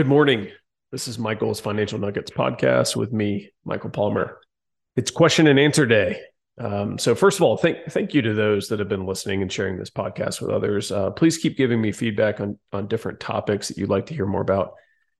Good morning. This is Michael's Financial Nuggets podcast with me, Michael Palmer. It's question and answer day. Um, so, first of all, thank thank you to those that have been listening and sharing this podcast with others. Uh, please keep giving me feedback on on different topics that you'd like to hear more about.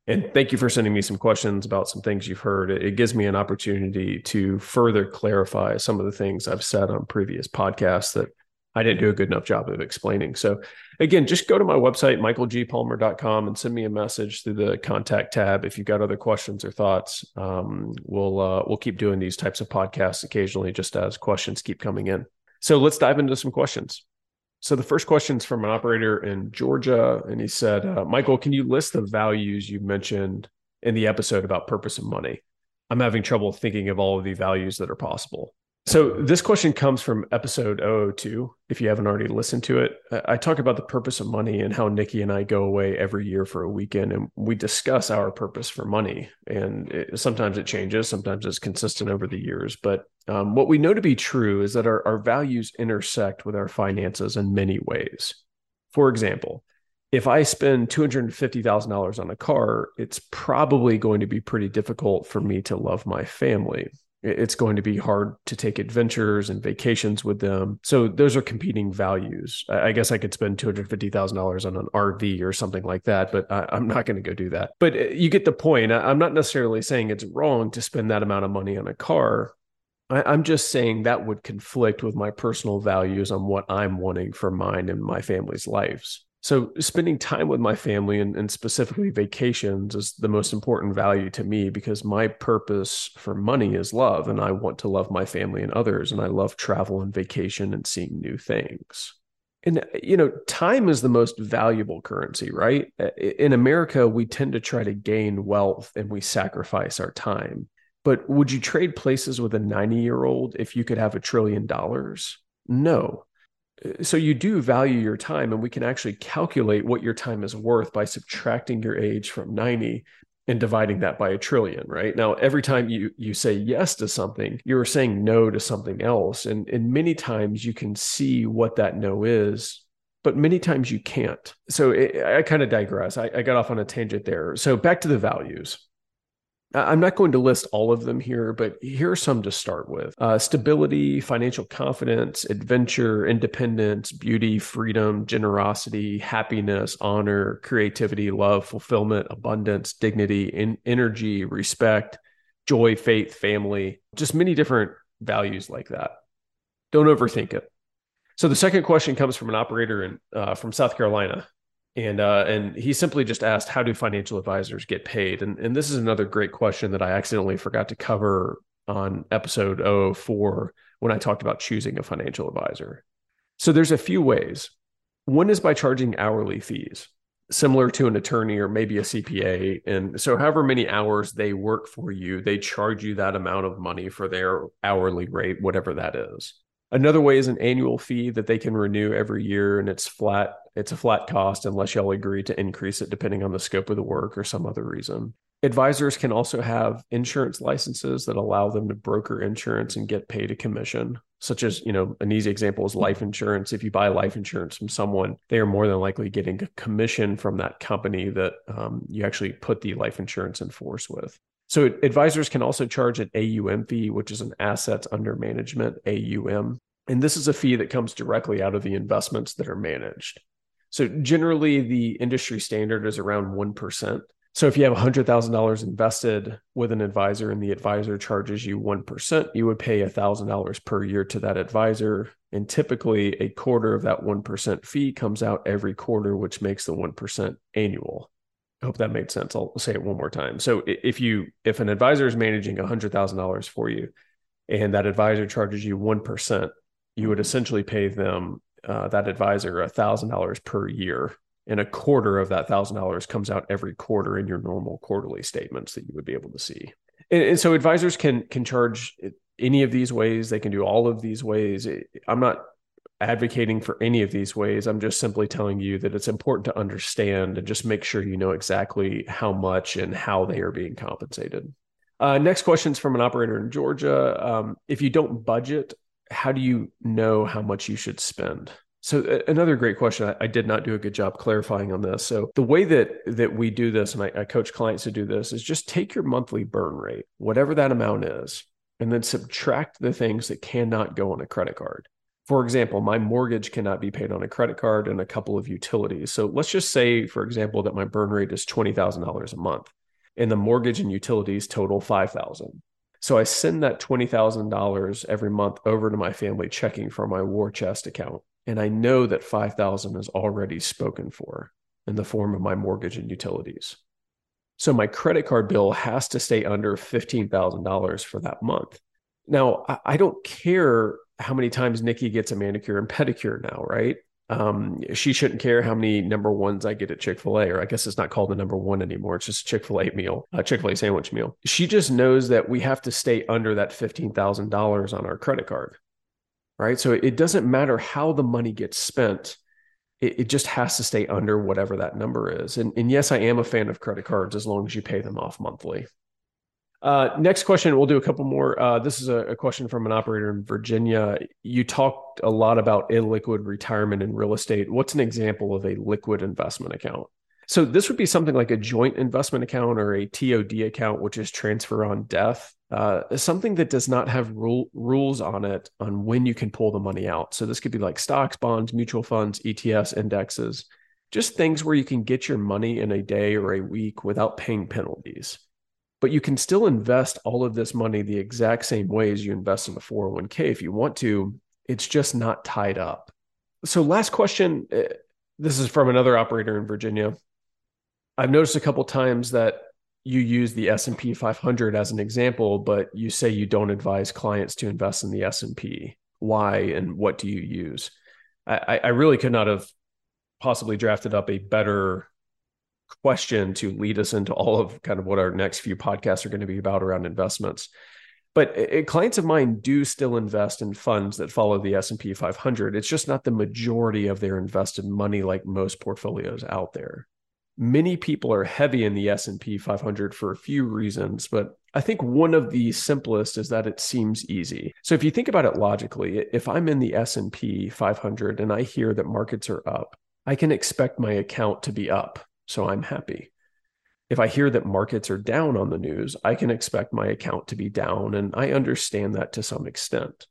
And thank you for sending me some questions about some things you've heard. It, it gives me an opportunity to further clarify some of the things I've said on previous podcasts that I didn't do a good enough job of explaining. So again, just go to my website, michaelgpalmer.com and send me a message through the contact tab. If you've got other questions or thoughts, um, we'll, uh, we'll keep doing these types of podcasts occasionally, just as questions keep coming in. So let's dive into some questions. So the first question is from an operator in Georgia. And he said, uh, Michael, can you list the values you mentioned in the episode about purpose and money? I'm having trouble thinking of all of the values that are possible. So this question comes from episode 002. If you haven't already listened to it, I talk about the purpose of money and how Nikki and I go away every year for a weekend and we discuss our purpose for money. And it, sometimes it changes, sometimes it's consistent over the years. But um, what we know to be true is that our, our values intersect with our finances in many ways. For example, if I spend $250,000 on a car, it's probably going to be pretty difficult for me to love my family it's going to be hard to take adventures and vacations with them. So those are competing values. I guess I could spend two hundred fifty thousand dollars on an RV or something like that, but I, am not going to go do that. But uh, you get the point. I'm not necessarily saying it's wrong to spend that amount of money on a car. I'm just saying that would conflict with my personal values on what I'm wanting for mine and my family's lives. So, spending time with my family and, and, specifically vacations is the most important value to me because my purpose for money is love, and I want to love my family and others. And I love travel and vacation and seeing new things. And, you know, time is the most valuable currency, right? In America, we tend to try to gain wealth and we sacrifice our time. But would you trade places with a 90 year old if you could have a trillion dollars? No so you do value your time and we can actually calculate what your time is worth by subtracting your age from 90 and dividing that by a trillion right? Now every time you you say yes to something you're saying no to something else and and many times you can see what that no is but many times you can't. So it, i kind of digress. I, I got off on a tangent there. So back to the values I'm not going to list all of them here, but here are some to start with uh, stability, financial confidence, adventure, independence, beauty, freedom, generosity, happiness, honor, creativity, love, fulfillment, abundance, dignity, in- energy, respect, joy, faith, family, just many different values like that. Don't overthink it. So the second question comes from an operator in, uh, from South Carolina and uh, and he simply just asked, "How do financial advisors get paid?" And and this is another great question that I accidentally forgot to cover on episode 04 when I talked about choosing a financial advisor. So there's a few ways. One is by charging hourly fees, similar to an attorney or maybe a CPA. And so, however many hours they work for you, they charge you that amount of money for their hourly rate, whatever that is. Another way is an annual fee that they can renew every year and it's flat. It's a flat cost unless y'all agree to increase it depending on the scope of the work or some other reason. Advisors can also have insurance licenses that allow them to broker insurance and get paid a commission, such as, you know, an easy example is life insurance. If you buy life insurance from someone, they are more than likely getting a commission from that company that um, you actually put the life insurance in force with. So advisors can also charge an AUM fee, which is an assets under management, AUM. And this is a fee that comes directly out of the investments that are managed. So generally, the industry standard is around 1%. So if you have $100,000 invested with an advisor and the advisor charges you 1%, you would pay $1,000 per year to that advisor. And typically, a quarter of that 1% fee comes out every quarter, which makes the 1% annual. I hope that made sense. I'll say it one more time. So if you if an advisor is managing hundred thousand dollars for you, and that advisor charges you one percent, you would essentially pay them uh, that advisor thousand dollars per year, and a quarter of that thousand dollars comes out every quarter in your normal quarterly statements that you would be able to see. And, and so advisors can can charge any of these ways. They can do all of these ways. I'm not advocating for any of these ways. I'm just simply telling you that it's important to understand and just make sure you know exactly how much and how they are being compensated. Uh, next question is from an operator in Georgia. Um, if you don't budget, how do you know how much you should spend? So another great question. I, I, did not do a good job clarifying on this. So the way that that we do this, and I, I coach clients to do this, is just take your monthly burn rate, whatever that amount is, and then subtract the things that cannot go on a credit card. For example, my mortgage cannot be paid on a credit card and a couple of utilities. So let's just say, for example, that my burn rate is twenty thousand dollars a month, and the mortgage and utilities total five thousand. So I send that twenty thousand dollars every month over to my family checking from my war chest account and I know that 5000 is already spoken for in the form of my mortgage and utilities. So my credit card bill has to stay under $15,000 for that month. Now, I don't care how many times Nikki gets a manicure and pedicure now, right? Um, she shouldn't care how many number ones I get at Chick fil A, or I guess it's not called the number one anymore. It's just a Chick fil A meal, a Chick fil A sandwich meal. She just knows that we have to stay under that $15,000 on our credit card right? So it doesn't matter how the money gets spent. It, it, just has to stay under whatever that number is. And, and yes, I am a fan of credit cards as long as you pay them off monthly. Uh, next question, we'll do a couple more. Uh, this is a, a, question from an operator in Virginia. You talked a lot about illiquid retirement in real estate. What's an example of a liquid investment account? So this would be something like a joint investment account or a TOD account, which is transfer on death uh, something that does not have rule, rules on it on when you can pull the money out. So this could be like stocks, bonds, mutual funds, ETFs, indexes, just things where you can get your money in a day or a week without paying penalties. But you can still invest all of this money the exact same way as you invest in the 401k if you want to. It's just not tied up. So, last question. Eh, this is from another operator in Virginia. I've noticed a couple times that you use the S&P 500 as an example, but you say you don't advise clients to invest in the S&P. Why and what do you use? I, I really could not have possibly drafted up a better question to lead us into all of kind of what our next few podcasts are going to be about around investments. But it, clients of mine do still invest in funds that follow the S&P 500. It's just not the majority of their invested money like most portfolios out there many people are heavy in the S&P 500 for a few reasons, but I think one of the simplest is that it seems easy. So if you think about it logically, if I'm in the S&P 500 and I hear that markets are up, I can expect my account to be up, so I'm happy. If I hear that markets are down on the news, I can expect my account to be down and I understand that to some extent.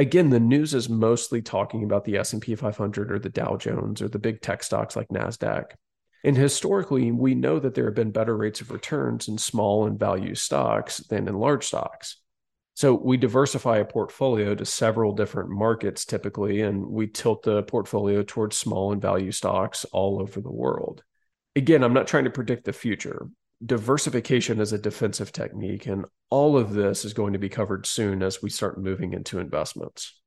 Again, the news is mostly talking about the S&P 500 or the Dow Jones or the big tech stocks like Nasdaq. And historically, we know that there have been better rates of returns in small and value stocks than in large stocks. So we diversify a portfolio to several different markets typically, and we tilt the portfolio towards small and value stocks all over the world. Again, I'm not trying to predict the future. Diversification is a defensive technique, and all of this is going to be covered soon as we start moving into investments.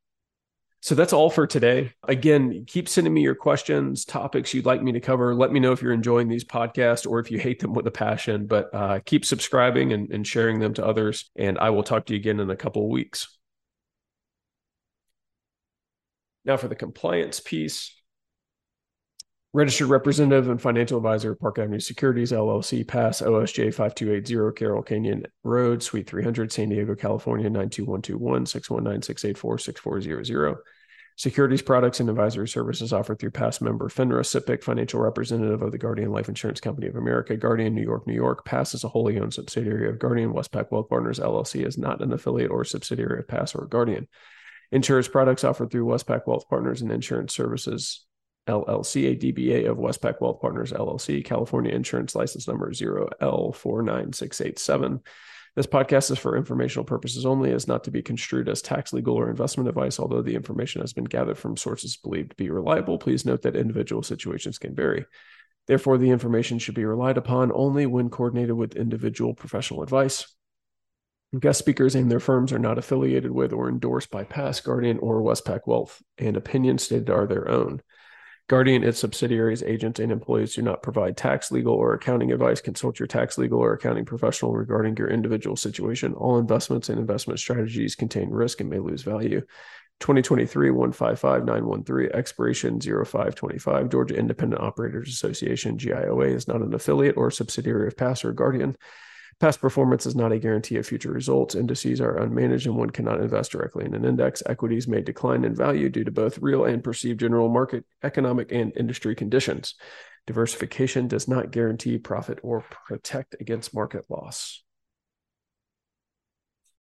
So that's all for today. Again, keep sending me your questions, topics you'd like me to cover. Let me know if you're enjoying these podcasts or if you hate them with a passion, but uh, keep subscribing and, and sharing them to others. And I will talk to you again in a couple of weeks. Now, for the compliance piece, registered representative and financial advisor, Park Avenue Securities LLC, PAS OSJ 5280 Carroll Canyon Road, Suite 300, San Diego, California 92121 619 684 6400. Securities products and advisory services offered through PAS member FINRA, SIPC, financial representative of the Guardian Life Insurance Company of America, Guardian New York, New York. PAS is a wholly owned subsidiary of Guardian. Westpac Wealth Partners LLC is not an affiliate or subsidiary of PAS or Guardian. Insurance products offered through Westpac Wealth Partners and Insurance Services LLC, a DBA of Westpac Wealth Partners LLC, California Insurance License Number 0L49687. This podcast is for informational purposes only, is not to be construed as tax, legal, or investment advice. Although the information has been gathered from sources believed to be reliable, please note that individual situations can vary. Therefore, the information should be relied upon only when coordinated with individual professional advice. Guest speakers and their firms are not affiliated with or endorsed by PAS, Guardian, or Westpac Wealth, and opinions stated are their own. Guardian, its subsidiaries, agents, and employees do not provide tax, legal, or accounting advice. Consult your tax, legal, or accounting professional regarding your individual situation. All investments and investment strategies contain risk and may lose value. 2023 155 913, expiration 0525. Georgia Independent Operators Association, GIOA, is not an affiliate or subsidiary of PAS or Guardian. Past performance is not a guarantee of future results. Indices are unmanaged and one cannot invest directly in an index. Equities may decline in value due to both real and perceived general market, economic, and industry conditions. Diversification does not guarantee profit or protect against market loss.